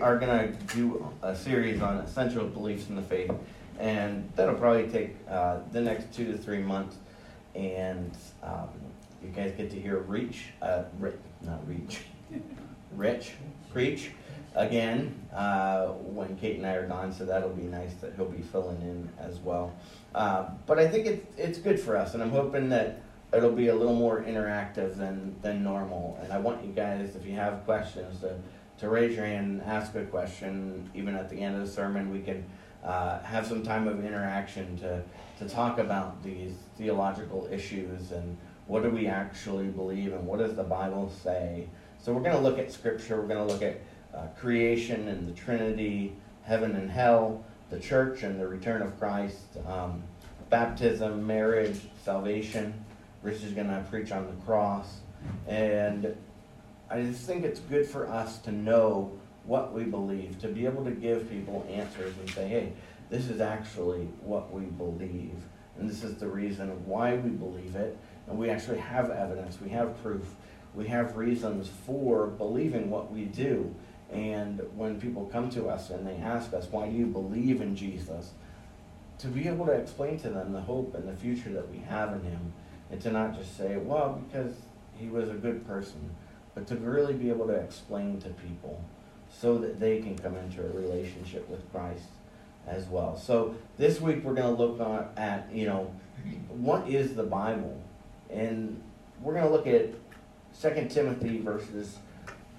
are going to do a series on essential beliefs in the faith, and that'll probably take uh, the next two to three months. And um, you guys get to hear Reach, uh, not Reach, Rich preach again uh, when Kate and I are gone, so that'll be nice that he'll be filling in as well. Uh, but I think it's it's good for us, and I'm hoping that it'll be a little more interactive than than normal. And I want you guys, if you have questions, to to raise your hand and ask a question. Even at the end of the sermon, we can uh, have some time of interaction to to talk about these theological issues and what do we actually believe and what does the Bible say. So we're going to look at Scripture. We're going to look at uh, creation and the Trinity, heaven and hell, the church and the return of Christ, um, baptism, marriage, salvation. Rich is going to preach on the cross. And I just think it's good for us to know what we believe, to be able to give people answers and say, hey, this is actually what we believe. And this is the reason why we believe it. And we actually have evidence, we have proof, we have reasons for believing what we do. And when people come to us and they ask us, why do you believe in Jesus? To be able to explain to them the hope and the future that we have in him. And to not just say, well, because he was a good person, but to really be able to explain to people so that they can come into a relationship with Christ as well. So this week we're going to look at, you know, what is the Bible? And we're going to look at 2 Timothy verses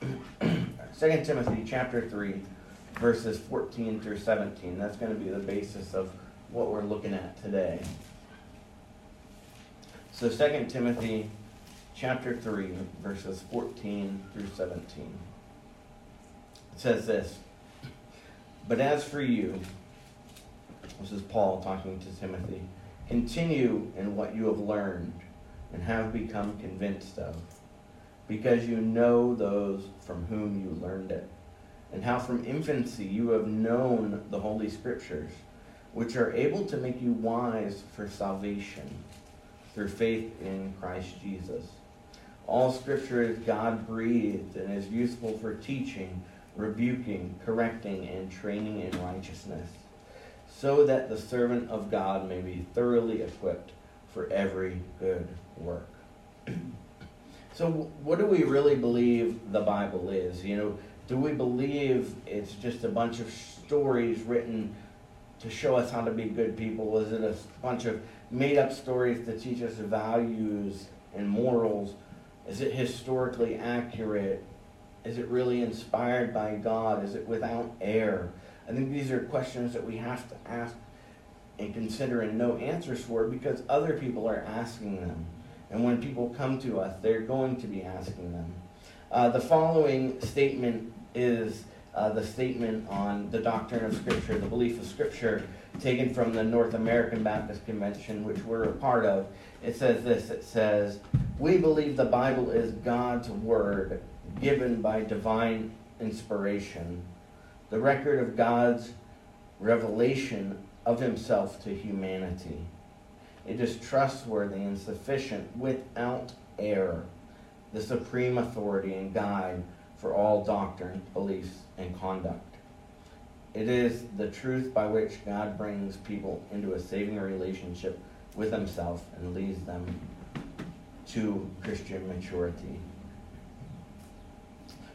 2 Timothy chapter 3, verses 14 through 17. That's going to be the basis of what we're looking at today. So 2 Timothy chapter 3, verses 14 through 17. It says this But as for you, this is Paul talking to Timothy, continue in what you have learned and have become convinced of because you know those from whom you learned it, and how from infancy you have known the Holy Scriptures, which are able to make you wise for salvation through faith in Christ Jesus. All Scripture is God breathed and is useful for teaching, rebuking, correcting, and training in righteousness, so that the servant of God may be thoroughly equipped for every good work. So, what do we really believe the Bible is? You know, do we believe it's just a bunch of stories written to show us how to be good people? Is it a bunch of made up stories to teach us values and morals? Is it historically accurate? Is it really inspired by God? Is it without error? I think these are questions that we have to ask and consider and know answers for because other people are asking them. And when people come to us, they're going to be asking them. Uh, the following statement is uh, the statement on the doctrine of Scripture, the belief of Scripture, taken from the North American Baptist Convention, which we're a part of. It says this it says, We believe the Bible is God's Word given by divine inspiration, the record of God's revelation of Himself to humanity. It is trustworthy and sufficient without error, the supreme authority and guide for all doctrine, beliefs, and conduct. It is the truth by which God brings people into a saving relationship with Himself and leads them to Christian maturity.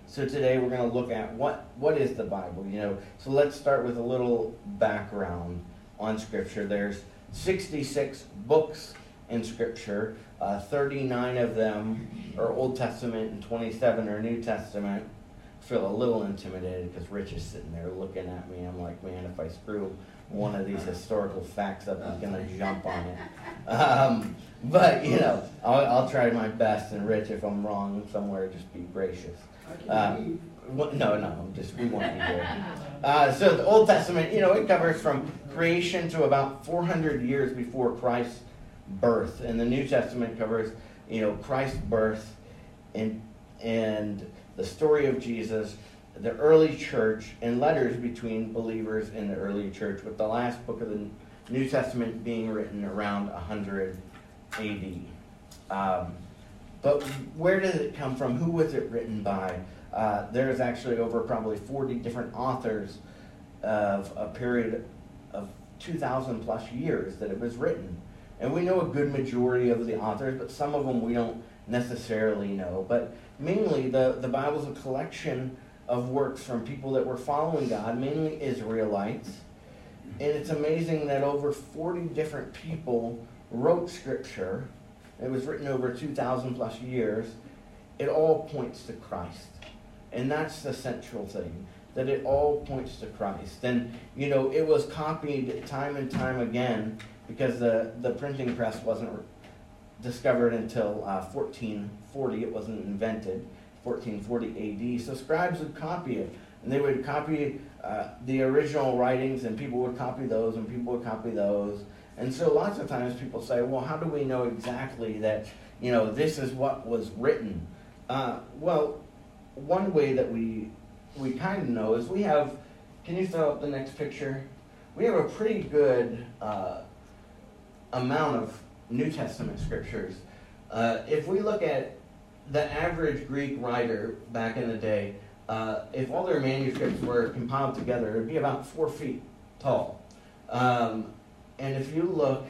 So today we're going to look at what what is the Bible, you know. So let's start with a little background on scripture. There's 66 books in Scripture. Uh, 39 of them are Old Testament and 27 are New Testament. Feel a little intimidated because Rich is sitting there looking at me. I'm like, man, if I screw one of these historical facts up, I'm going to jump on it. Um, but, you know, I'll, I'll, try my best. And Rich, if I'm wrong somewhere, just be gracious. Um, no, no, just we want you here. Uh, so the Old Testament, you know, it covers from creation to about 400 years before Christ's birth, and the New Testament covers, you know, Christ's birth and and the story of Jesus, the early church, and letters between believers in the early church, with the last book of the New Testament being written around 100 A.D. Um, but where did it come from? Who was it written by? uh, there's actually over probably 40 different authors of a period of 2,000 plus years that it was written. And we know a good majority of the authors, but some of them we don't necessarily know. But mainly, the, the Bible is a collection of works from people that were following God, mainly Israelites. And it's amazing that over 40 different people wrote Scripture. It was written over 2,000 plus years. It all points to Christ. And that's the central thing, that it all points to Christ. And, you know, it was copied time and time again because the, the printing press wasn't discovered until uh, 1440. It wasn't invented, 1440 AD. So scribes would copy it. And they would copy uh, the original writings, and people would copy those, and people would copy those. And so lots of times people say, well, how do we know exactly that, you know, this is what was written? Uh, well, one way that we we kind of know is we have. Can you throw up the next picture? We have a pretty good uh, amount of New Testament scriptures. Uh, if we look at the average Greek writer back in the day, uh, if all their manuscripts were compiled together, it would be about four feet tall. Um, and if you look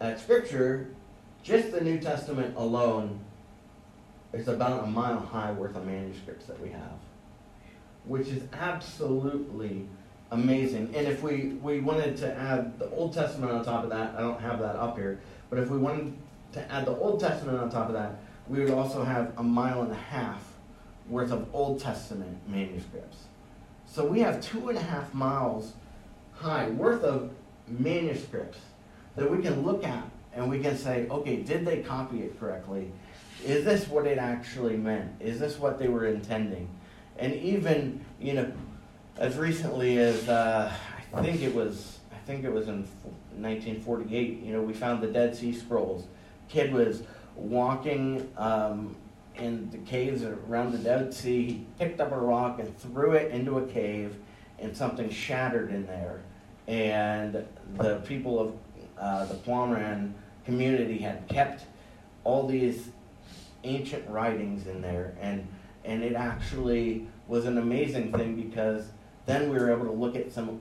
at Scripture, just the New Testament alone is about a mile high worth of manuscripts that we have, which is absolutely amazing. And if we, we wanted to add the Old Testament on top of that, I don't have that up here, but if we wanted to add the Old Testament on top of that, we would also have a mile and a half worth of Old Testament manuscripts. So we have two and a half miles high worth of manuscripts that we can look at and we can say, okay, did they copy it correctly? Is this what it actually meant? Is this what they were intending? And even, you know, as recently as uh, I think it was, I think it was in 1948. You know, we found the Dead Sea Scrolls. Kid was walking um, in the caves around the Dead Sea. He picked up a rock and threw it into a cave, and something shattered in there. And the people of uh, the Qumran community had kept all these ancient writings in there, and and it actually was an amazing thing because then we were able to look at some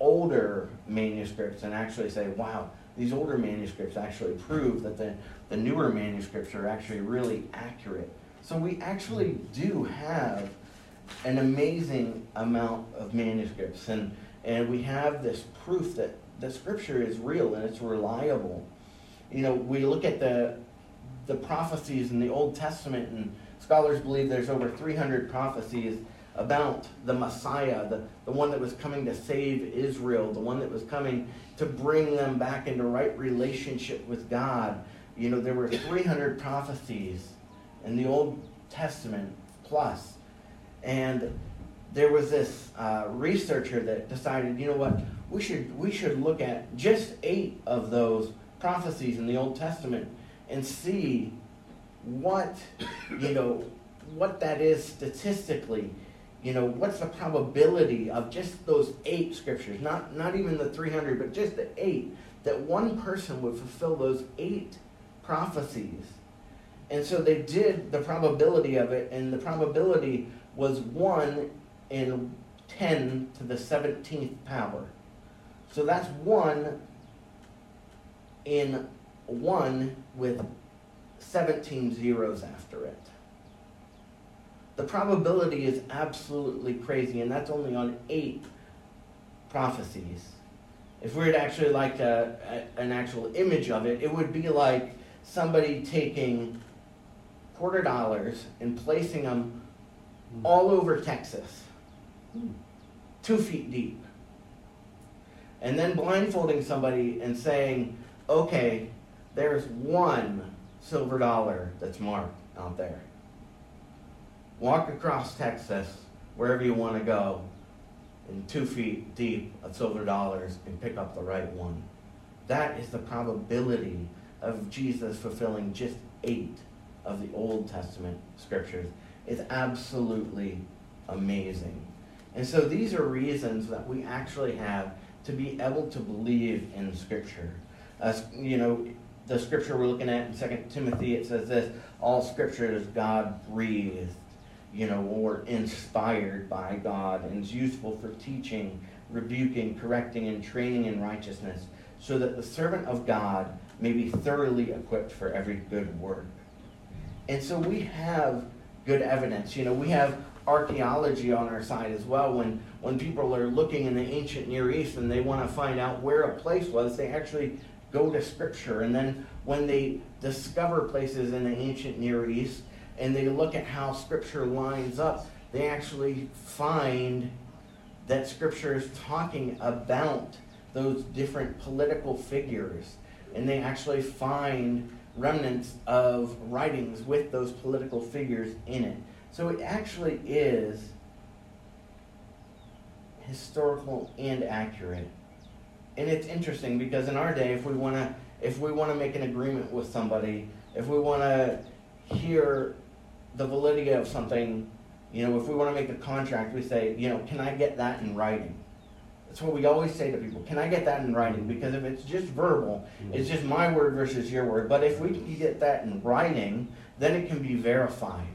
older manuscripts and actually say, wow, these older manuscripts actually prove that the, the newer manuscripts are actually really accurate. So we actually do have an amazing amount of manuscripts, and, and we have this proof that the scripture is real and it's reliable. You know, we look at the, the prophecies in the Old Testament, and scholars believe there's over 300 prophecies about the Messiah, the, the one that was coming to save Israel, the one that was coming to bring them back into right relationship with God. You know, there were 300 prophecies in the Old Testament plus. And there was this uh, researcher that decided, you know what, we should, we should look at just eight of those prophecies in the Old Testament and see what, you know, what that is statistically you know, what's the probability of just those eight scriptures, not, not even the 300, but just the eight, that one person would fulfill those eight prophecies? And so they did the probability of it, and the probability was 1 in 10 to the 17th power. So that's 1 in 1 with 17 zeros after it the probability is absolutely crazy, and that's only on eight prophecies. If we were to actually like a, a, an actual image of it, it would be like somebody taking quarter dollars and placing them hmm. all over Texas, hmm. two feet deep, and then blindfolding somebody and saying, okay, there's one silver dollar that's marked out there walk across Texas, wherever you want to go, in two feet deep of silver dollars and pick up the right one. That is the probability of Jesus fulfilling just eight of the Old Testament scriptures. It's absolutely amazing. And so these are reasons that we actually have to be able to believe in Scripture. You know, the scripture we're looking at in 2 Timothy, it says this all Scripture is God breathed you know, or inspired by God and is useful for teaching, rebuking, correcting, and training in righteousness, so that the servant of God may be thoroughly equipped for every good work. And so we have good evidence. You know, we have archaeology on our side as well. When, when people are looking in the ancient Near East and they want to find out where a place was, they actually go to Scripture. And then when they discover places in the ancient Near East and they look at how Scripture lines up, they actually find that Scripture is talking about those different political figures. And they actually find remnants of writings with those political figures in it. So it actually is historical and accurate. And it's interesting because in our day if we want to if we want to make an agreement with somebody, if we want to hear the validity of something, you know, if we want to make a contract, we say, you know, can I get that in writing? That's what we always say to people. Can I get that in writing? Because if it's just verbal, mm-hmm. it's just my word versus your word. But if we can get that in writing, then it can be verified.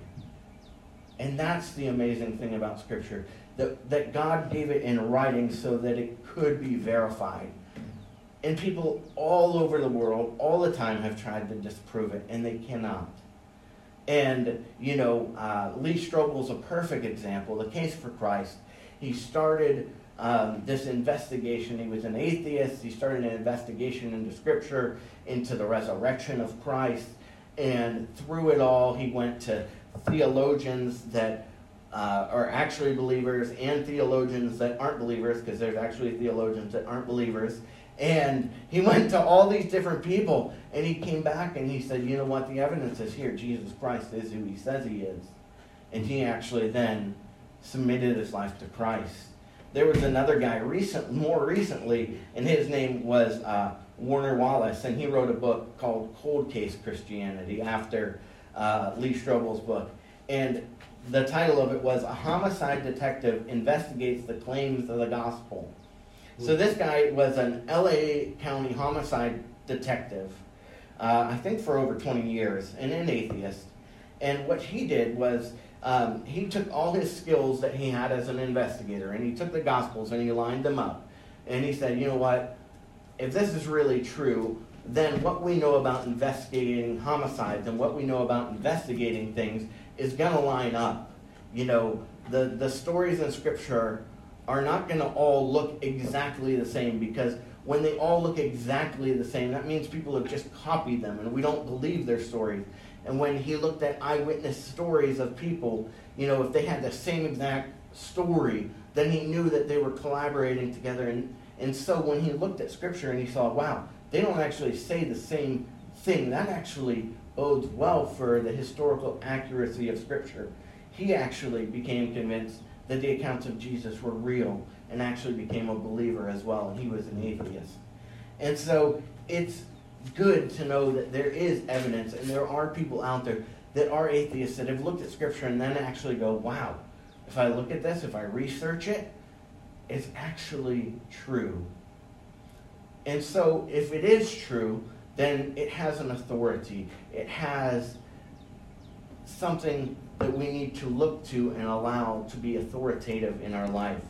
And that's the amazing thing about Scripture that, that God gave it in writing so that it could be verified. And people all over the world, all the time, have tried to disprove it, and they cannot. And, you know, uh, Lee Strobel's a perfect example. The Case for Christ. He started um, this investigation. He was an atheist. He started an investigation into Scripture, into the resurrection of Christ. And through it all, he went to theologians that uh, are actually believers and theologians that aren't believers, because there's actually theologians that aren't believers. And he went to all these different people, and he came back and he said, You know what? The evidence is here. Jesus Christ is who he says he is. And he actually then submitted his life to Christ. There was another guy recent, more recently, and his name was uh, Warner Wallace, and he wrote a book called Cold Case Christianity after uh, Lee Strobel's book. And the title of it was A Homicide Detective Investigates the Claims of the Gospel. So this guy was an LA County homicide detective, uh, I think for over 20 years, and an atheist. And what he did was um, he took all his skills that he had as an investigator and he took the Gospels and he lined them up. And he said, you know what? If this is really true, then what we know about investigating homicides and what we know about investigating things is going to line up. You know, the, the stories in Scripture are not going to all look exactly the same because when they all look exactly the same, that means people have just copied them and we don't believe their stories. And when he looked at eyewitness stories of people, you know, if they had the same exact story, then he knew that they were collaborating together. And, and so when he looked at Scripture and he saw, wow, they don't actually say the same thing, that actually bodes well for the historical accuracy of Scripture. He actually became convinced that the accounts of Jesus were real and actually became a believer as well. He was an atheist. And so it's good to know that there is evidence and there are people out there that are atheists that have looked at Scripture and then actually go, wow, if I look at this, if I research it, it's actually true. And so if it is true, then it has an authority. It has something that we need to look to and allow to be authoritative in our life.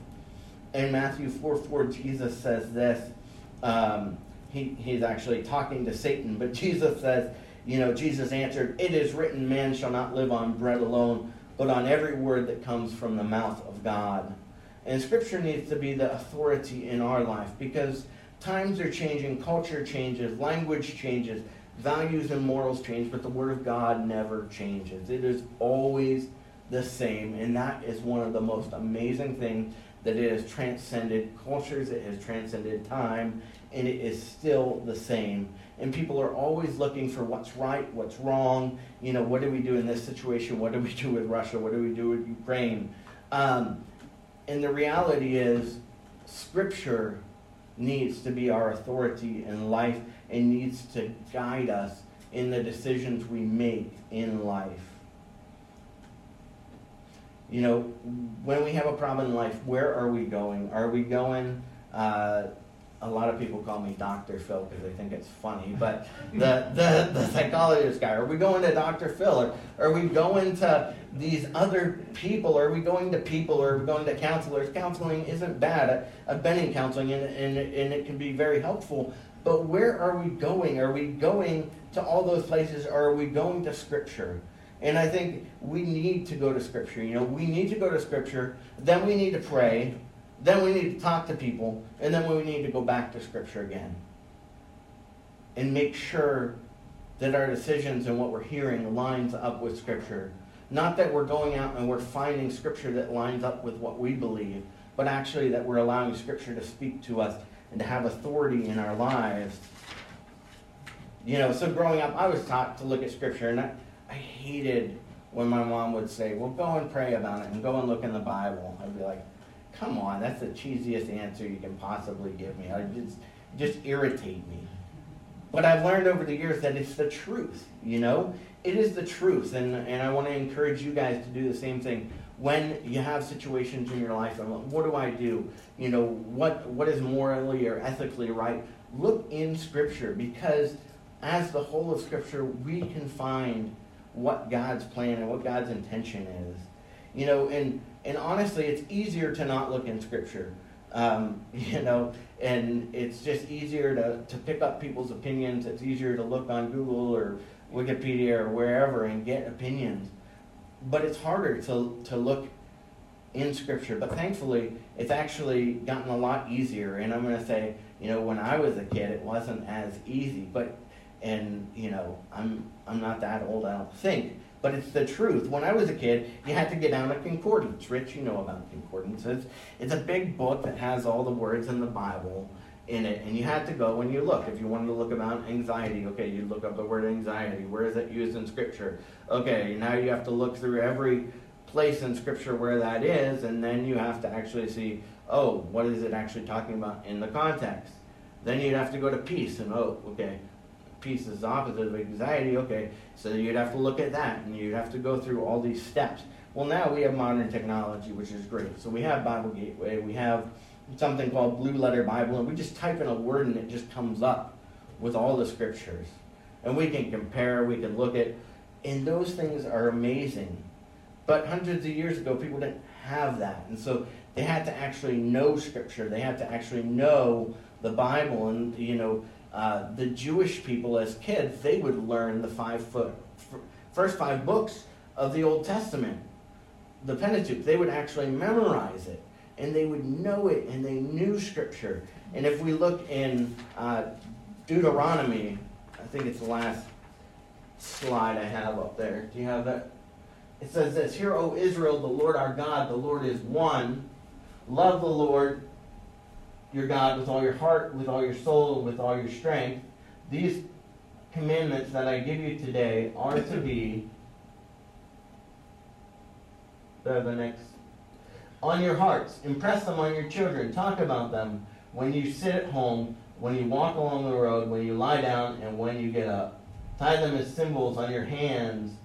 In Matthew 4 4, Jesus says this. Um, he, he's actually talking to Satan, but Jesus says, you know, Jesus answered, It is written, man shall not live on bread alone, but on every word that comes from the mouth of God. And Scripture needs to be the authority in our life because times are changing, culture changes, language changes, values and morals change, but the Word of God never changes. It is always the same, and that is one of the most amazing things that it has transcended cultures, it has transcended time, and it is still the same. And people are always looking for what's right, what's wrong. You know, what do we do in this situation? What do we do with Russia? What do we do with Ukraine? Um, and the reality is, Scripture needs to be our authority in life and needs to guide us in the decisions we make in life. You know, when we have a problem in life, where are we going? Are we going uh, a lot of people call me Dr. Phil because they think it's funny, but the, the, the psychologist guy, are we going to Dr. Phil? Or are we going to these other people? Are we going to people? Or are we going to counselors? Counseling isn't bad. I've been in counseling and, and, and it can be very helpful. But where are we going? Are we going to all those places or are we going to Scripture? And I think we need to go to Scripture. You know, we need to go to Scripture, then we need to pray then we need to talk to people, and then we need to go back to Scripture again and make sure that our decisions and what we're hearing lines up with Scripture. Not that we're going out and we're finding Scripture that lines up with what we believe, but actually that we're allowing Scripture to speak to us and to have authority in our lives. You know, so growing up, I was taught to look at Scripture, and I, I hated when my mom would say, Well, go and pray about it and go and look in the Bible. I'd be like, Come on, that's the cheesiest answer you can possibly give me. I just just irritate me. But I've learned over the years that it's the truth, you know? It is the truth. And, and I want to encourage you guys to do the same thing. When you have situations in your life, and what do I do? You know, what what is morally or ethically right? Look in Scripture because as the whole of Scripture, we can find what God's plan and what God's intention is. You know, and and honestly, it's easier to not look in Scripture. Um, you know, and it's just easier to, to pick up people's opinions. It's easier to look on Google or Wikipedia or wherever and get opinions. But it's harder to, to look in Scripture. But thankfully, it's actually gotten a lot easier. And I'm going to say, you know, when I was a kid, it wasn't as easy. But, and, you know, I'm, I'm not that old, I don't think but it's the truth. When I was a kid, you had to get down a concordance. Rich, you know about concordances. It's a big book that has all the words in the Bible in it, and you had to go and you look. If you wanted to look about anxiety, okay, you look up the word anxiety. Where is it used in Scripture? Okay, now you have to look through every place in Scripture where that is, and then you have to actually see, oh, what is it actually talking about in the context? Then you'd have to go to peace, and oh, okay, peace is the opposite of anxiety. Okay, so you'd have to look at that and you'd have to go through all these steps. Well, now we have modern technology, which is great. So we have Bible Gateway, we have something called Blue Letter Bible, and we just type in a word and it just comes up with all the scriptures. And we can compare, we can look at, and those things are amazing. But hundreds of years ago, people didn't have that. And so they had to actually know scripture, they had to actually know the Bible. And, you know, uh, the Jewish people as kids, they would learn the five foot, first five books of the Old Testament, the Pentateuch. They would actually memorize it and they would know it and they knew Scripture. And if we look in uh, Deuteronomy, I think it's the last slide I have up there. Do you have that? It says this Hear, O Israel, the Lord our God, the Lord is one. Love the Lord your God with all your heart, with all your soul, with all your strength. These commandments that I give you today are to be the, the next on your hearts. Impress them on your children. Talk about them when you sit at home, when you walk along the road, when you lie down, and when you get up. Tie them as symbols on your hands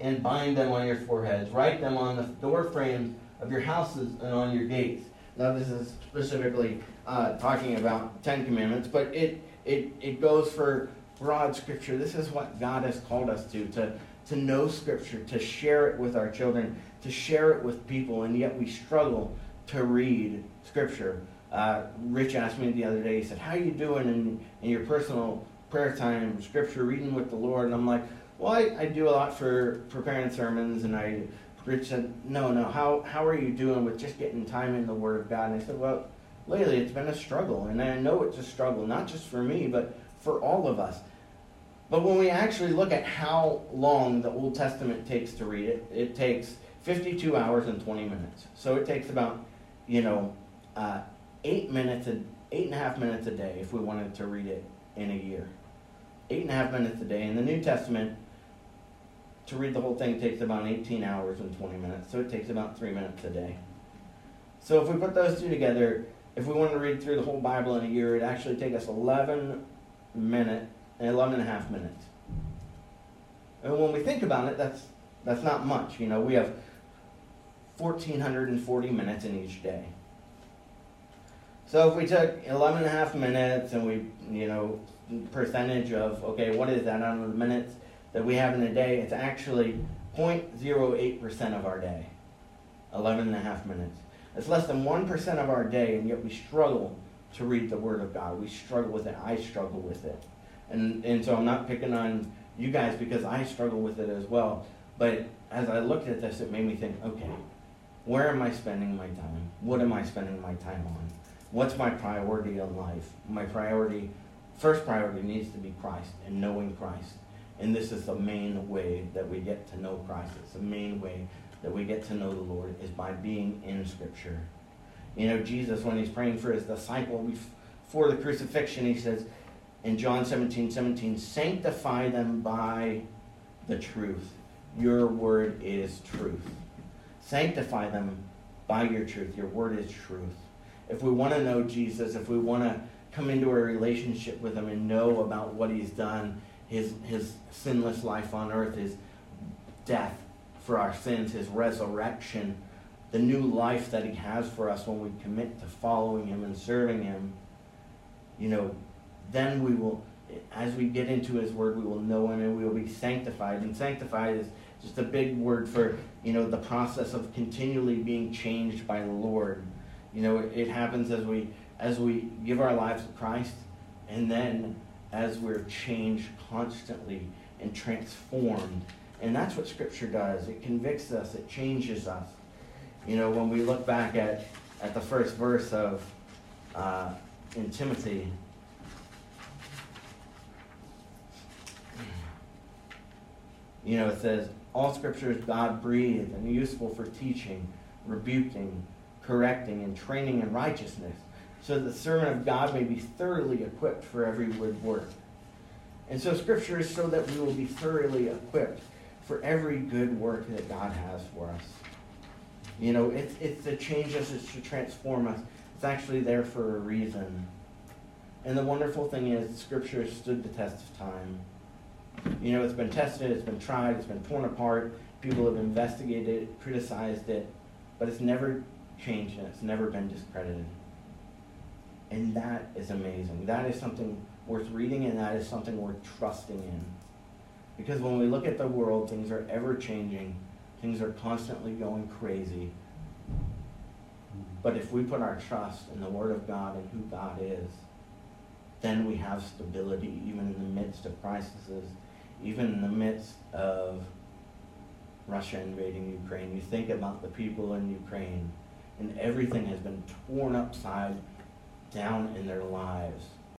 and bind them on your foreheads. Write them on the door frames of your houses and on your gates. Now, this is specifically uh, talking about Ten Commandments, but it, it, it goes for broad Scripture. This is what God has called us to, to, to know Scripture, to share it with our children, to share it with people, and yet we struggle to read Scripture. Uh, Rich asked me the other day, he said, How are you doing in, in your personal prayer time, Scripture reading with the Lord? And I'm like, Well, I, I do a lot for preparing sermons, and I Rich said, No, no, how, how are you doing with just getting time in the Word of God? And I said, Well, lately it's been a struggle. And I know it's a struggle, not just for me, but for all of us. But when we actually look at how long the Old Testament takes to read it, it takes 52 hours and 20 minutes. So it takes about, you know, uh, eight minutes, a, eight and a half minutes a day if we wanted to read it in a year. Eight and a half minutes a day. In the New Testament, to read the whole thing takes about 18 hours and 20 minutes, so it takes about three minutes a day. So if we put those two together, if we wanted to read through the whole Bible in a year, it'd actually take us 11 minutes, 11 and a half minutes. And when we think about it, that's that's not much. You know, we have 1,440 minutes in each day. So if we took 11 and a half minutes and we, you know, percentage of, okay, what is that of the minutes that we have in a day? It's actually 0.08% of our day. 11 and a half minutes. It's less than 1% of our day, and yet we struggle to read the Word of God. We struggle with it. I struggle with it. And, and so I'm not picking on you guys because I struggle with it as well. But as I looked at this, it made me think okay, where am I spending my time? What am I spending my time on? What's my priority in life? My priority, first priority needs to be Christ and knowing Christ. And this is the main way that we get to know Christ. It's the main way that we get to know the Lord is by being in Scripture. You know, Jesus, when he's praying for his disciple before the crucifixion, he says in John 17 17, sanctify them by the truth. Your word is truth. Sanctify them by your truth. Your word is truth. If we want to know Jesus, if we want to come into a relationship with him and know about what he's done, his, his sinless life on earth, his death for our sins, his resurrection, the new life that he has for us when we commit to following him and serving him, you know, then we will, as we get into his word, we will know him and we will be sanctified. And sanctified is just a big word for, you know, the process of continually being changed by the Lord. You know, it, it happens as we as we give our lives to Christ and then as we're changed constantly and transformed. And that's what Scripture does. It convicts us, it changes us. You know, when we look back at, at the first verse of uh, in Timothy, you know, it says, All Scripture is God breathed and useful for teaching, rebuking, correcting, and training in righteousness, so that the servant of God may be thoroughly equipped for every good work. And so Scripture is so that we will be thoroughly equipped for every good work that God has for us. You know, it's, it's to change us, it's to transform us. It's actually there for a reason. And the wonderful thing is, Scripture stood the test of time. You know, it's been tested, it's been tried, it's been torn apart. People have investigated it, criticized it, but it's never changed and it's never been discredited. And that is amazing. That is something worth reading and that is something worth trusting in. Because when we look at the world, things are ever changing, things are constantly going crazy. But if we put our trust in the Word of God and who God is, then we have stability even in the midst of crises, even in the midst of Russia invading Ukraine. You think about the people in Ukraine, and everything has been torn upside down in their lives